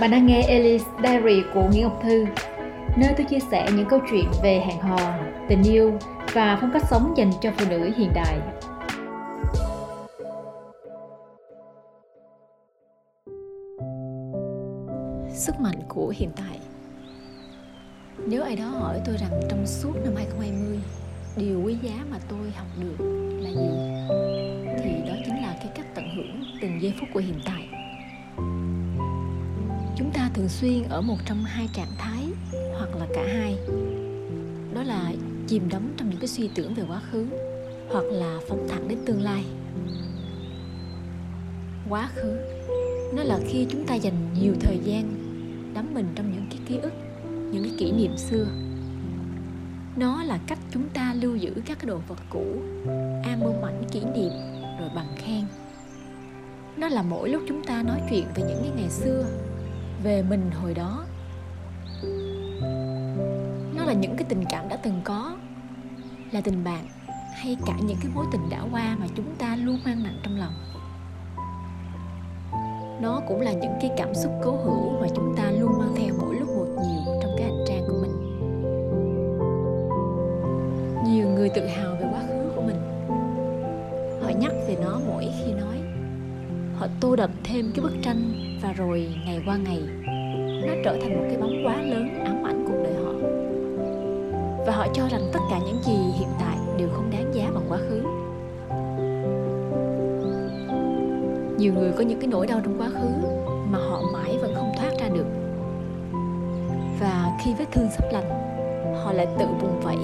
Bạn đang nghe Alice Diary của Nguyễn Ngọc Thư, nơi tôi chia sẻ những câu chuyện về hẹn hò, tình yêu và phong cách sống dành cho phụ nữ hiện đại. Sức mạnh của hiện tại Nếu ai đó hỏi tôi rằng trong suốt năm 2020 Điều quý giá mà tôi học được là gì? Thì đó chính là cái cách tận hưởng từng giây phút của hiện tại thường xuyên ở một trong hai trạng thái hoặc là cả hai. Đó là chìm đắm trong những cái suy tưởng về quá khứ hoặc là phóng thẳng đến tương lai. Quá khứ, nó là khi chúng ta dành nhiều thời gian đắm mình trong những cái ký ức, những cái kỷ niệm xưa. Nó là cách chúng ta lưu giữ các cái đồ vật cũ album ảnh kỷ niệm rồi bằng khen. Nó là mỗi lúc chúng ta nói chuyện về những cái ngày xưa về mình hồi đó. Nó là những cái tình cảm đã từng có, là tình bạn hay cả những cái mối tình đã qua mà chúng ta luôn mang nặng trong lòng. Nó cũng là những cái cảm xúc cố hữu mà chúng ta luôn mang theo mỗi lúc một nhiều trong cái hành trang của mình. Nhiều người tự hào về quá khứ của mình. Họ nhắc về nó mỗi khi nói họ tô đậm thêm cái bức tranh và rồi ngày qua ngày, nó trở thành một cái bóng quá lớn, ám ảnh cuộc đời họ. Và họ cho rằng tất cả những gì hiện tại đều không đáng giá bằng quá khứ. Nhiều người có những cái nỗi đau trong quá khứ mà họ mãi vẫn không thoát ra được. Và khi vết thương sắp lành, họ lại tự vùng vẫy,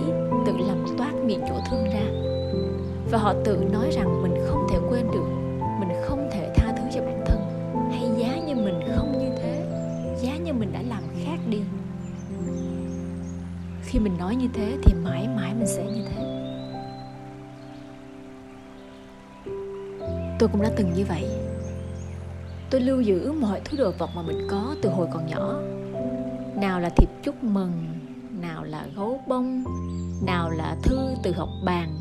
tự làm toát miệng chỗ thương ra. Và họ tự nói rằng mình không thể quên được khi mình nói như thế thì mãi mãi mình sẽ như thế. Tôi cũng đã từng như vậy. Tôi lưu giữ mọi thứ đồ vật mà mình có từ hồi còn nhỏ. Nào là thiệp chúc mừng, nào là gấu bông, nào là thư từ học bàn,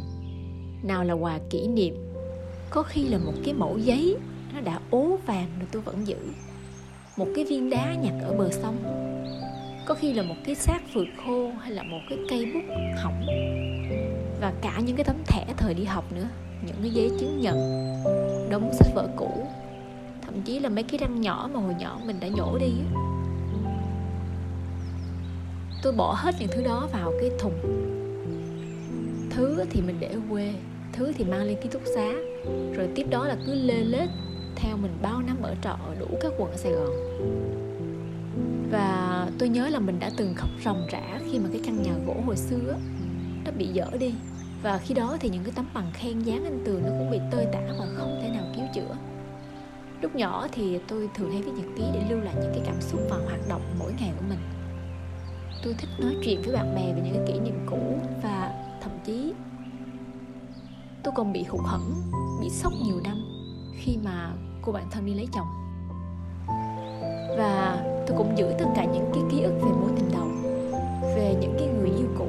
nào là quà kỷ niệm. Có khi là một cái mẫu giấy, nó đã ố vàng rồi tôi vẫn giữ. Một cái viên đá nhặt ở bờ sông có khi là một cái xác phượt khô hay là một cái cây bút hỏng. Và cả những cái tấm thẻ thời đi học nữa, những cái giấy chứng nhận, đống sách vở cũ. Thậm chí là mấy cái răng nhỏ mà hồi nhỏ mình đã nhổ đi tôi bỏ hết những thứ đó vào cái thùng. Thứ thì mình để ở quê, thứ thì mang lên ký túc xá. Rồi tiếp đó là cứ lê lết theo mình bao năm ở trọ ở đủ các quận ở sài gòn. Và tôi nhớ là mình đã từng khóc ròng rã khi mà cái căn nhà gỗ hồi xưa nó bị dở đi. Và khi đó thì những cái tấm bằng khen dán lên tường nó cũng bị tơi tả và không thể nào cứu chữa. Lúc nhỏ thì tôi thường hay viết nhật ký để lưu lại những cái cảm xúc và hoạt động mỗi ngày của mình. Tôi thích nói chuyện với bạn bè về những cái kỷ niệm cũ và thậm chí tôi còn bị hụt hẫng, bị sốc nhiều năm khi mà cô bạn thân đi lấy chồng. Và tôi cũng giữ tất cả những cái ký ức về mối tình đầu, về những cái người yêu cũ.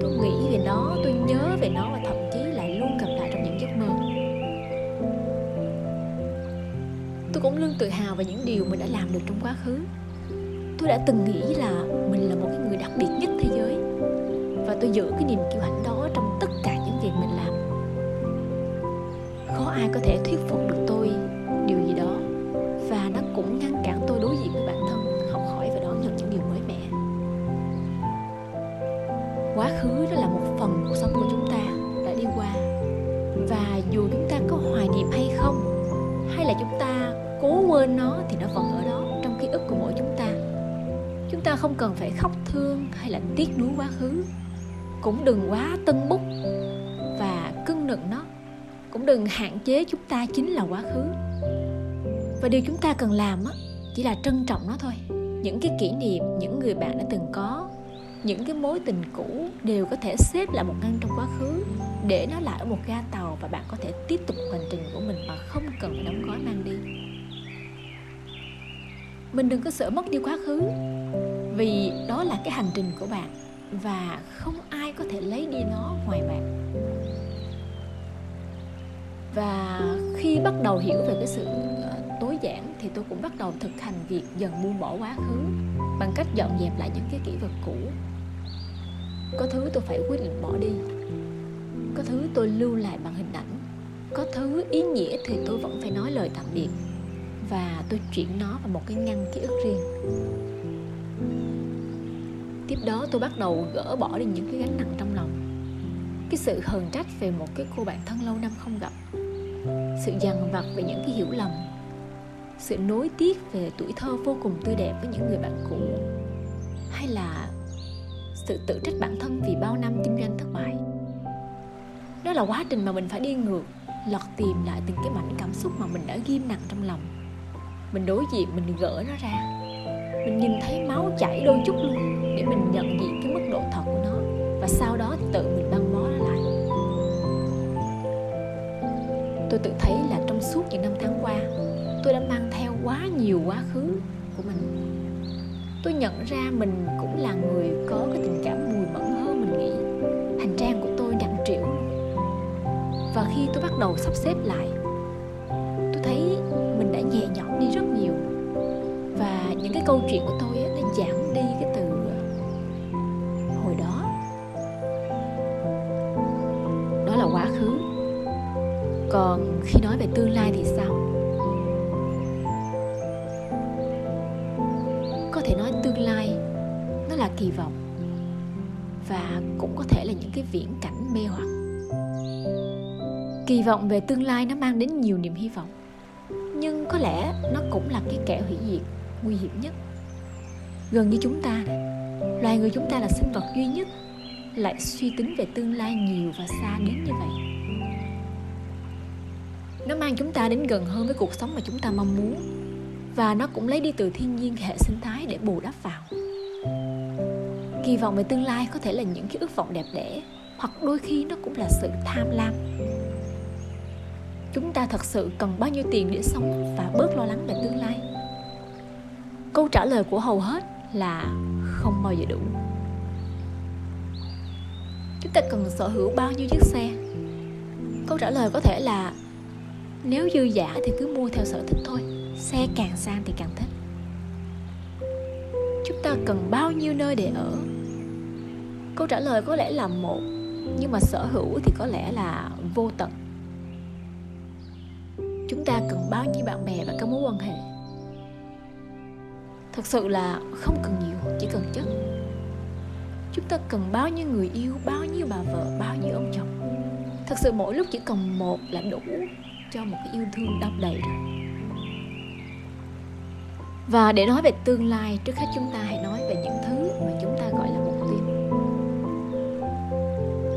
Tôi nghĩ về nó, tôi nhớ về nó và thậm chí lại luôn gặp lại trong những giấc mơ. Tôi cũng luôn tự hào về những điều mình đã làm được trong quá khứ. Tôi đã từng nghĩ là mình là một cái người đặc biệt nhất thế giới, và tôi giữ cái niềm kiêu hãnh đó trong tất cả những việc mình làm. Khó ai có thể thuyết phục được tôi điều gì đó cũng ngăn cản tôi đối diện với bản thân, học hỏi và đón nhận những điều mới mẻ. Quá khứ đó là một phần cuộc sống của chúng ta đã đi qua. Và dù chúng ta có hoài niệm hay không, hay là chúng ta cố quên nó thì nó vẫn ở đó trong ký ức của mỗi chúng ta. Chúng ta không cần phải khóc thương hay là tiếc nuối quá khứ. Cũng đừng quá tân bút và cưng nựng nó. Cũng đừng hạn chế chúng ta chính là quá khứ và điều chúng ta cần làm á, chỉ là trân trọng nó thôi. Những cái kỷ niệm những người bạn đã từng có, những cái mối tình cũ đều có thể xếp lại một ngăn trong quá khứ để nó lại ở một ga tàu và bạn có thể tiếp tục hành trình của mình mà không cần phải đóng gói mang đi. Mình đừng có sợ mất đi quá khứ, vì đó là cái hành trình của bạn và không ai có thể lấy đi nó ngoài bạn. Và khi bắt đầu hiểu về cái sự ờ, giản thì tôi cũng bắt đầu thực hành việc dần buông bỏ quá khứ bằng cách dọn dẹp lại những cái kỷ vật cũ. Có thứ tôi phải quyết định bỏ đi. Có thứ tôi lưu lại bằng hình ảnh. Có thứ ý nghĩa thì tôi vẫn phải nói lời tạm biệt và tôi chuyển nó vào một cái ngăn ký ức riêng. Tiếp đó tôi bắt đầu gỡ bỏ đi những cái gánh nặng trong lòng. Cái sự hờn trách về một cái cô bạn thân lâu năm không gặp. Sự dằn vặt về những cái hiểu lầm sự nối tiếc về tuổi thơ vô cùng tươi đẹp với những người bạn cũ, hay là sự tự trách bản thân vì bao năm kinh doanh thất bại? Đó là quá trình mà mình phải đi ngược, lật tìm lại từng cái mảnh cảm xúc mà mình đã ghim nặng trong lòng. Mình đối diện, mình gỡ nó ra. Mình nhìn thấy máu chảy đôi chút luôn, để mình nhận diện cái mức độ thật của nó. Và sau đó tự mình tôi tự thấy là trong suốt những năm tháng qua, tôi đã mang theo quá nhiều quá khứ của mình. Tôi nhận ra mình cũng là người có cái tình cảm mùi mẫn hơn mình nghĩ. Hành trang của tôi nặng trĩu. Và khi tôi bắt đầu sắp xếp lại, tôi thấy mình đã nhẹ nhõm đi rất nhiều. Và những cái câu chuyện của tôi nó giảm đi cái thể nói tương lai, nó là kỳ vọng và cũng có thể là những cái viễn cảnh mê hoặc. Kỳ vọng về tương lai nó mang đến nhiều niềm hy vọng, nhưng có lẽ nó cũng là cái kẻ hủy diệt nguy hiểm nhất. Gần như chúng ta, loài người chúng ta là sinh vật duy nhất lại suy tính về tương lai nhiều và xa đến như vậy. Nó mang chúng ta đến gần hơn với cuộc sống mà chúng ta mong muốn và nó cũng lấy đi từ thiên nhiên hệ sinh thái bù đắp vào. Kỳ vọng về tương lai có thể là những cái ước vọng đẹp đẽ, hoặc đôi khi nó cũng là sự tham lam. Chúng ta thật sự cần bao nhiêu tiền để sống và bớt lo lắng về tương lai? Câu trả lời của hầu hết là không bao giờ đủ. Chúng ta cần sở hữu bao nhiêu chiếc xe? Câu trả lời có thể là nếu dư giả thì cứ mua theo sở thích thôi, xe càng sang thì càng thích chúng ta cần bao nhiêu nơi để ở? Câu trả lời có lẽ là một, nhưng mà sở hữu thì có lẽ là vô tận. Chúng ta cần bao nhiêu bạn bè và các mối quan hệ? Thật sự là không cần nhiều, chỉ cần chất. Chúng ta cần bao nhiêu người yêu, bao nhiêu bà vợ, bao nhiêu ông chồng? Thật sự mỗi lúc chỉ cần một là đủ cho một cái yêu thương đong đầy rồi và để nói về tương lai, trước hết chúng ta hãy nói về những thứ mà chúng ta gọi là mục tiêu.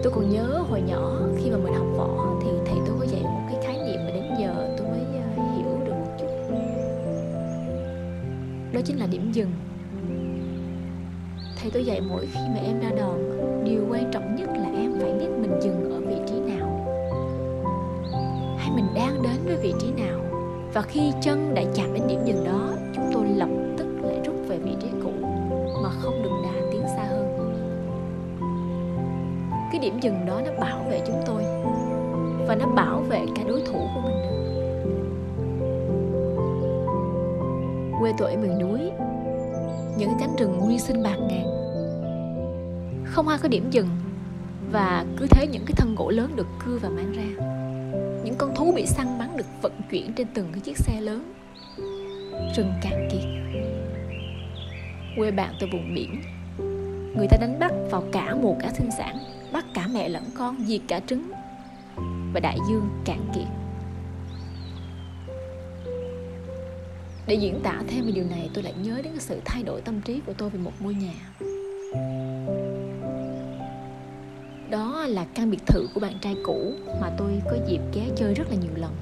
Tôi còn nhớ hồi nhỏ, khi mà mình học võ thì thầy tôi có dạy một cái khái niệm mà đến giờ tôi mới ờ, hiểu được một chút. Đó chính là điểm dừng. Thầy tôi dạy mỗi khi mà em ra đòn, điều quan trọng nhất là em phải biết mình dừng ở vị trí nào. Hay mình đang đến với vị trí nào. Và khi chân đã chạm đến điểm dừng đó điểm dừng đó nó bảo vệ chúng tôi. Và nó bảo vệ cả đối thủ của mình. Quê tôi ở miền núi. Những cánh rừng nguyên sinh bạc ngàn. Không ai có điểm dừng. Và cứ thế những cái thân gỗ lớn được cưa và mang ra. Những con thú bị săn bắn được vận chuyển trên từng cái chiếc xe lớn. Rừng cạn kiệt. Quê bạn tôi vùng biển người ta đánh bắt vào cả mùa cá sinh sản bắt cả mẹ lẫn con diệt cả trứng và đại dương cạn kiệt. Để diễn tả thêm về điều này, tôi lại nhớ đến cái sự thay đổi tâm trí của tôi về một ngôi nhà. Đó là căn biệt thự của bạn trai cũ mà tôi có dịp ghé chơi rất là nhiều lần.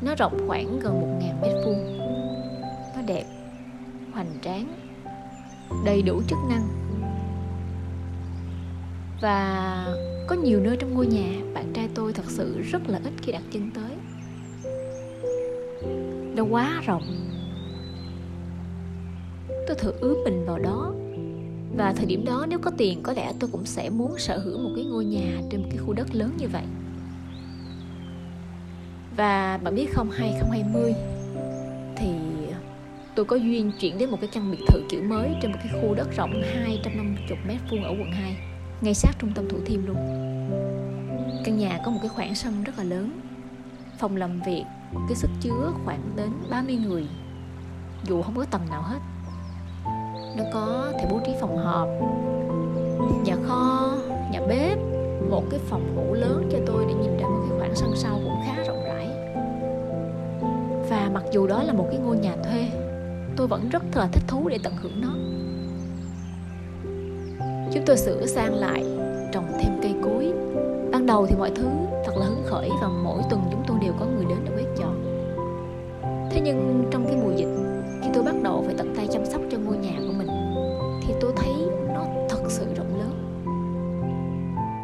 Nó rộng khoảng gần một ngàn mét vuông. Nó đẹp, hoành tráng, đầy đủ chức năng và có nhiều nơi trong ngôi nhà bạn trai tôi thật sự rất là ít khi đặt chân tới. Nó quá rộng. Tôi thử ướm mình vào đó. Và thời điểm đó nếu có tiền, có lẽ tôi cũng sẽ muốn sở hữu một cái ngôi nhà trên một cái khu đất lớn như vậy. Và bạn biết không 2020 thì tôi có duyên chuyển đến một cái căn biệt thự kiểu mới trên một cái khu đất rộng 250 mét vuông ở quận 2 ngay sát trung tâm Thủ Thiêm luôn. Căn nhà có một cái khoảng sân rất là lớn. Phòng làm việc cái sức chứa khoảng đến 30 người. Dù không có tầng nào hết. Nó có thể bố trí phòng họp, nhà kho, nhà bếp, một cái phòng ngủ lớn cho tôi để nhìn ra một cái khoảng sân sau cũng khá rộng rãi. Và mặc dù đó là một cái ngôi nhà thuê, tôi vẫn rất là thích thú để tận hưởng nó chúng tôi sửa sang lại, trồng thêm cây cối. Ban đầu thì mọi thứ thật là hứng khởi và mỗi tuần chúng tôi đều có người đến để quét dọn. Thế nhưng trong cái mùa dịch, khi tôi bắt đầu phải tận tay chăm sóc cho ngôi nhà của mình, thì tôi thấy nó thật sự rộng lớn.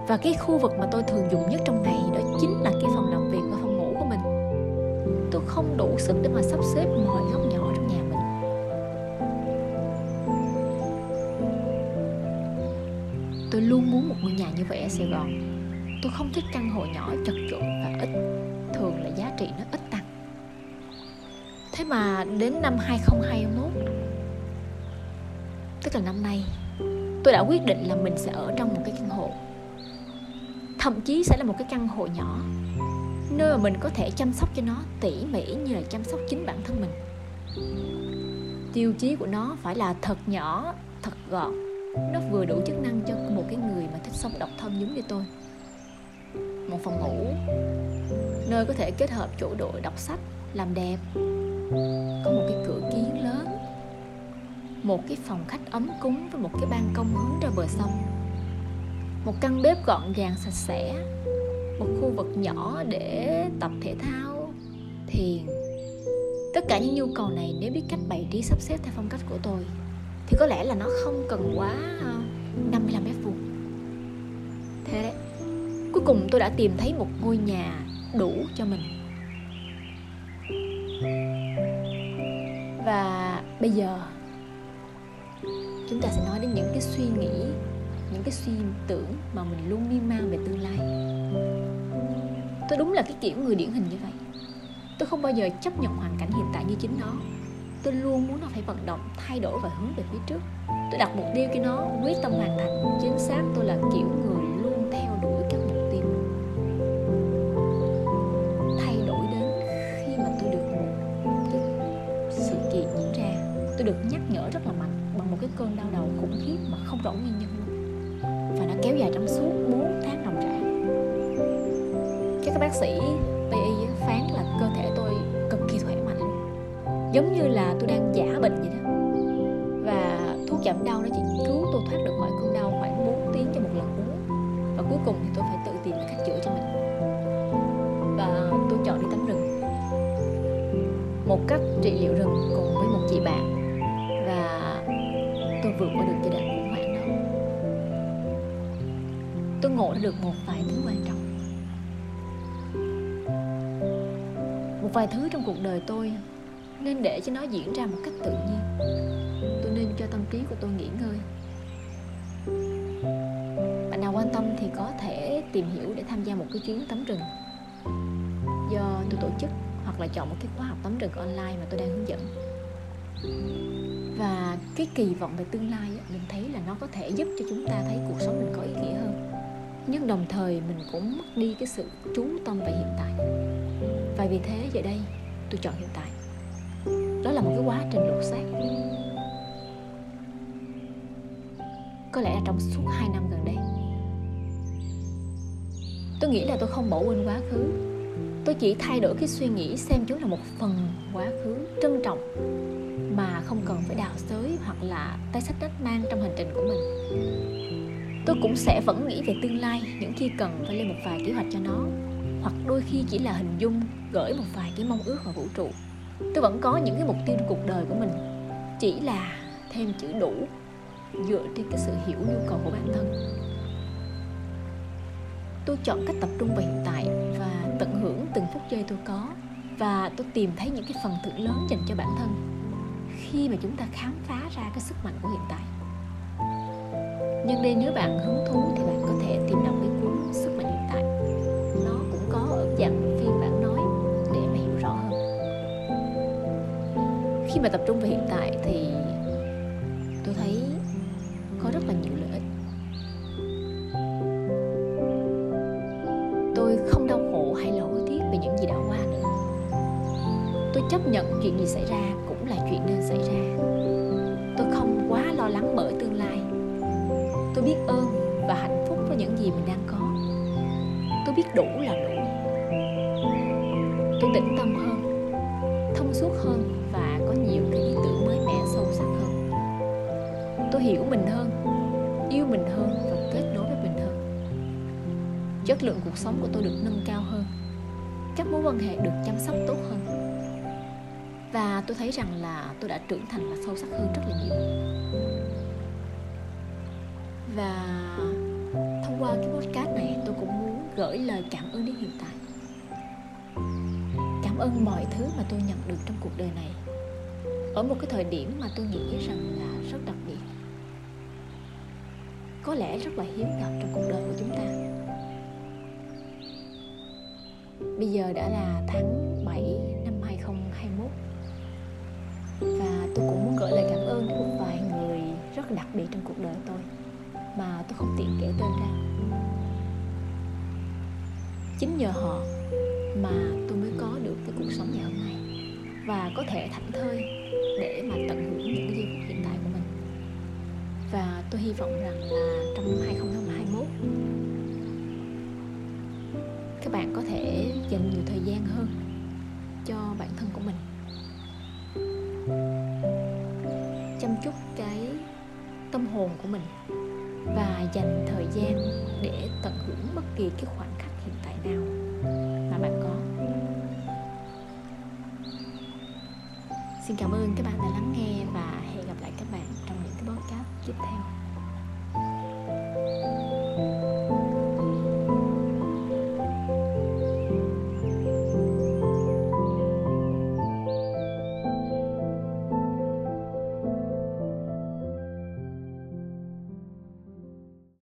Và cái khu vực mà tôi thường dùng nhất trong ngày đó chính là cái phòng làm việc và phòng ngủ của mình. Tôi không đủ sức để mà sắp xếp mọi góc nhỏ tôi luôn muốn một ngôi nhà như vậy ở sài gòn. Tôi không thích căn hộ nhỏ, chật chội và ít, thường là giá trị nó ít tăng. Thế mà đến năm 2021 tức là năm nay, tôi đã quyết định là mình sẽ ở trong một cái căn hộ. Thậm chí sẽ là một cái căn hộ nhỏ, nơi mà mình có thể chăm sóc cho nó tỉ mỉ như là chăm sóc chính bản thân mình. Tiêu chí của nó phải là thật nhỏ, thật gọn nó vừa đủ chức năng cho một cái người mà thích sống độc thân giống như tôi. Một phòng ngủ, nơi có thể kết hợp chỗ đội đọc sách, làm đẹp. Có một cái cửa kiến lớn. Một cái phòng khách ấm cúng với một cái ban công hướng ra bờ sông. Một căn bếp gọn gàng sạch sẽ. Một khu vực nhỏ để tập thể thao, thiền. Tất cả những nhu cầu này nếu biết cách bày trí sắp xếp theo phong cách của tôi thì có lẽ là nó không cần quá 55 mét vuông. Thế đấy, cuối cùng tôi đã tìm thấy một ngôi nhà đủ cho mình. Và bây giờ, chúng ta sẽ nói đến những cái suy nghĩ, những cái suy tưởng mà mình luôn miên man về tương lai. Tôi đúng là cái kiểu người điển hình như vậy. Tôi không bao giờ chấp nhận hoàn cảnh hiện tại như chính nó tôi luôn muốn nó phải vận động, thay đổi và hướng về phía trước. Tôi đặt mục tiêu cho nó quyết tâm hoàn thành. Chính xác, tôi là kiểu người luôn theo đuổi các mục tiêu. Thay đổi đến khi mà tôi được một cái sự kiện diễn ra. Tôi được nhắc nhở rất là mạnh bằng một cái cơn đau đầu khủng khiếp mà không rõ nguyên nhân. Luôn và nó kéo dài trong suốt 4 tháng đồng trải các bác sĩ giống như là tôi đang giả bệnh vậy đó. Và thuốc giảm đau nó chỉ cứu tôi thoát được khỏi cơn đau khoảng 4 tiếng cho một lần uống. Và cuối cùng thì tôi phải tự tìm cách chữa cho mình. Và tôi chọn đi tắm rừng. Một cách trị liệu rừng cùng với một chị bạn. Và tôi vượt qua được giai đoạn khủng hoảng đó. Tôi ngộ được một vài thứ quan trọng. Một vài thứ trong cuộc đời tôi nên để cho nó diễn ra một cách tự nhiên. Tôi nên cho tâm trí của tôi nghỉ ngơi. Bạn nào quan tâm thì có thể tìm hiểu để tham gia một cái chuyến tắm rừng. Do tôi tổ chức hoặc là chọn một cái khóa học tắm rừng online mà tôi đang hướng dẫn. Và cái kỳ vọng về tương lai mình thấy là nó có thể giúp cho chúng ta thấy cuộc sống mình có ý nghĩa hơn. Nhưng đồng thời mình cũng mất đi cái sự chú tâm về hiện tại. Và vì thế giờ đây, tôi chọn hiện tại là một cái quá trình lột xác. Có lẽ là trong suốt hai năm gần đây, tôi nghĩ là tôi không bỏ quên quá khứ. Tôi chỉ thay đổi cái suy nghĩ xem chúng là một phần quá khứ trân trọng mà không cần phải đào xới hoặc là tay sách đất mang trong hành trình của mình. Tôi cũng sẽ vẫn nghĩ về tương lai, những khi cần phải lên một vài kế hoạch cho nó, hoặc đôi khi chỉ là hình dung gửi một vài cái mong ước vào vũ trụ tôi vẫn có những cái mục tiêu trong cuộc đời của mình, chỉ là thêm chữ đủ dựa trên cái sự hiểu nhu cầu của bản thân. Tôi chọn cách tập trung vào hiện tại và tận hưởng từng phút giây tôi có, và tôi tìm thấy những cái phần thưởng lớn dành cho bản thân khi mà chúng ta khám phá ra cái sức mạnh của hiện tại. Nhưng đây nếu bạn hứng thú thì bạn có thể tìm đọc cái cuốn sức khi mà tập trung vào hiện tại thì tôi thấy có rất là nhiều lợi ích. Tôi không đau khổ hay là hối tiếc về những gì đã qua nữa. Tôi chấp nhận chuyện gì xảy ra cũng là chuyện nên xảy ra. Tôi không quá lo lắng bởi tương lai. Tôi biết ơn và hạnh phúc với những gì mình đang có. Tôi biết đủ là đủ. Chất lượng cuộc sống của tôi được nâng cao hơn. Các mối quan hệ được chăm sóc tốt hơn. Và tôi thấy rằng là tôi đã trưởng thành và sâu sắc hơn rất là nhiều. Và thông qua cái podcast này, tôi cũng muốn gửi lời cảm ơn đến hiện tại. Cảm ơn mọi thứ mà tôi nhận được trong cuộc đời này. Ở một cái thời điểm mà tôi nghĩ rằng là rất đặc biệt. Có lẽ rất là hiếm gặp trong cuộc đời của chúng ta bây giờ đã là tháng 7 năm 2021 và tôi cũng muốn gửi lời cảm ơn đến một vài người rất đặc biệt trong cuộc đời tôi, mà tôi không tiện kể tên ra. Chính nhờ họ mà tôi mới có được cái cuộc sống ngày hôm nay, và có thể thảnh thơi để mà tận hưởng những cái giây phút hiện tại của mình. Và tôi hy vọng rằng là trong 2021 bạn có thể dành nhiều thời gian hơn cho bản thân của mình. Chăm chút cái tâm hồn của mình và dành thời gian để tận hưởng bất kỳ cái khoảnh khắc hiện tại nào mà bạn có. Xin cảm ơn các bạn đã lắng nghe và hẹn gặp lại các bạn trong những cái podcast tiếp theo.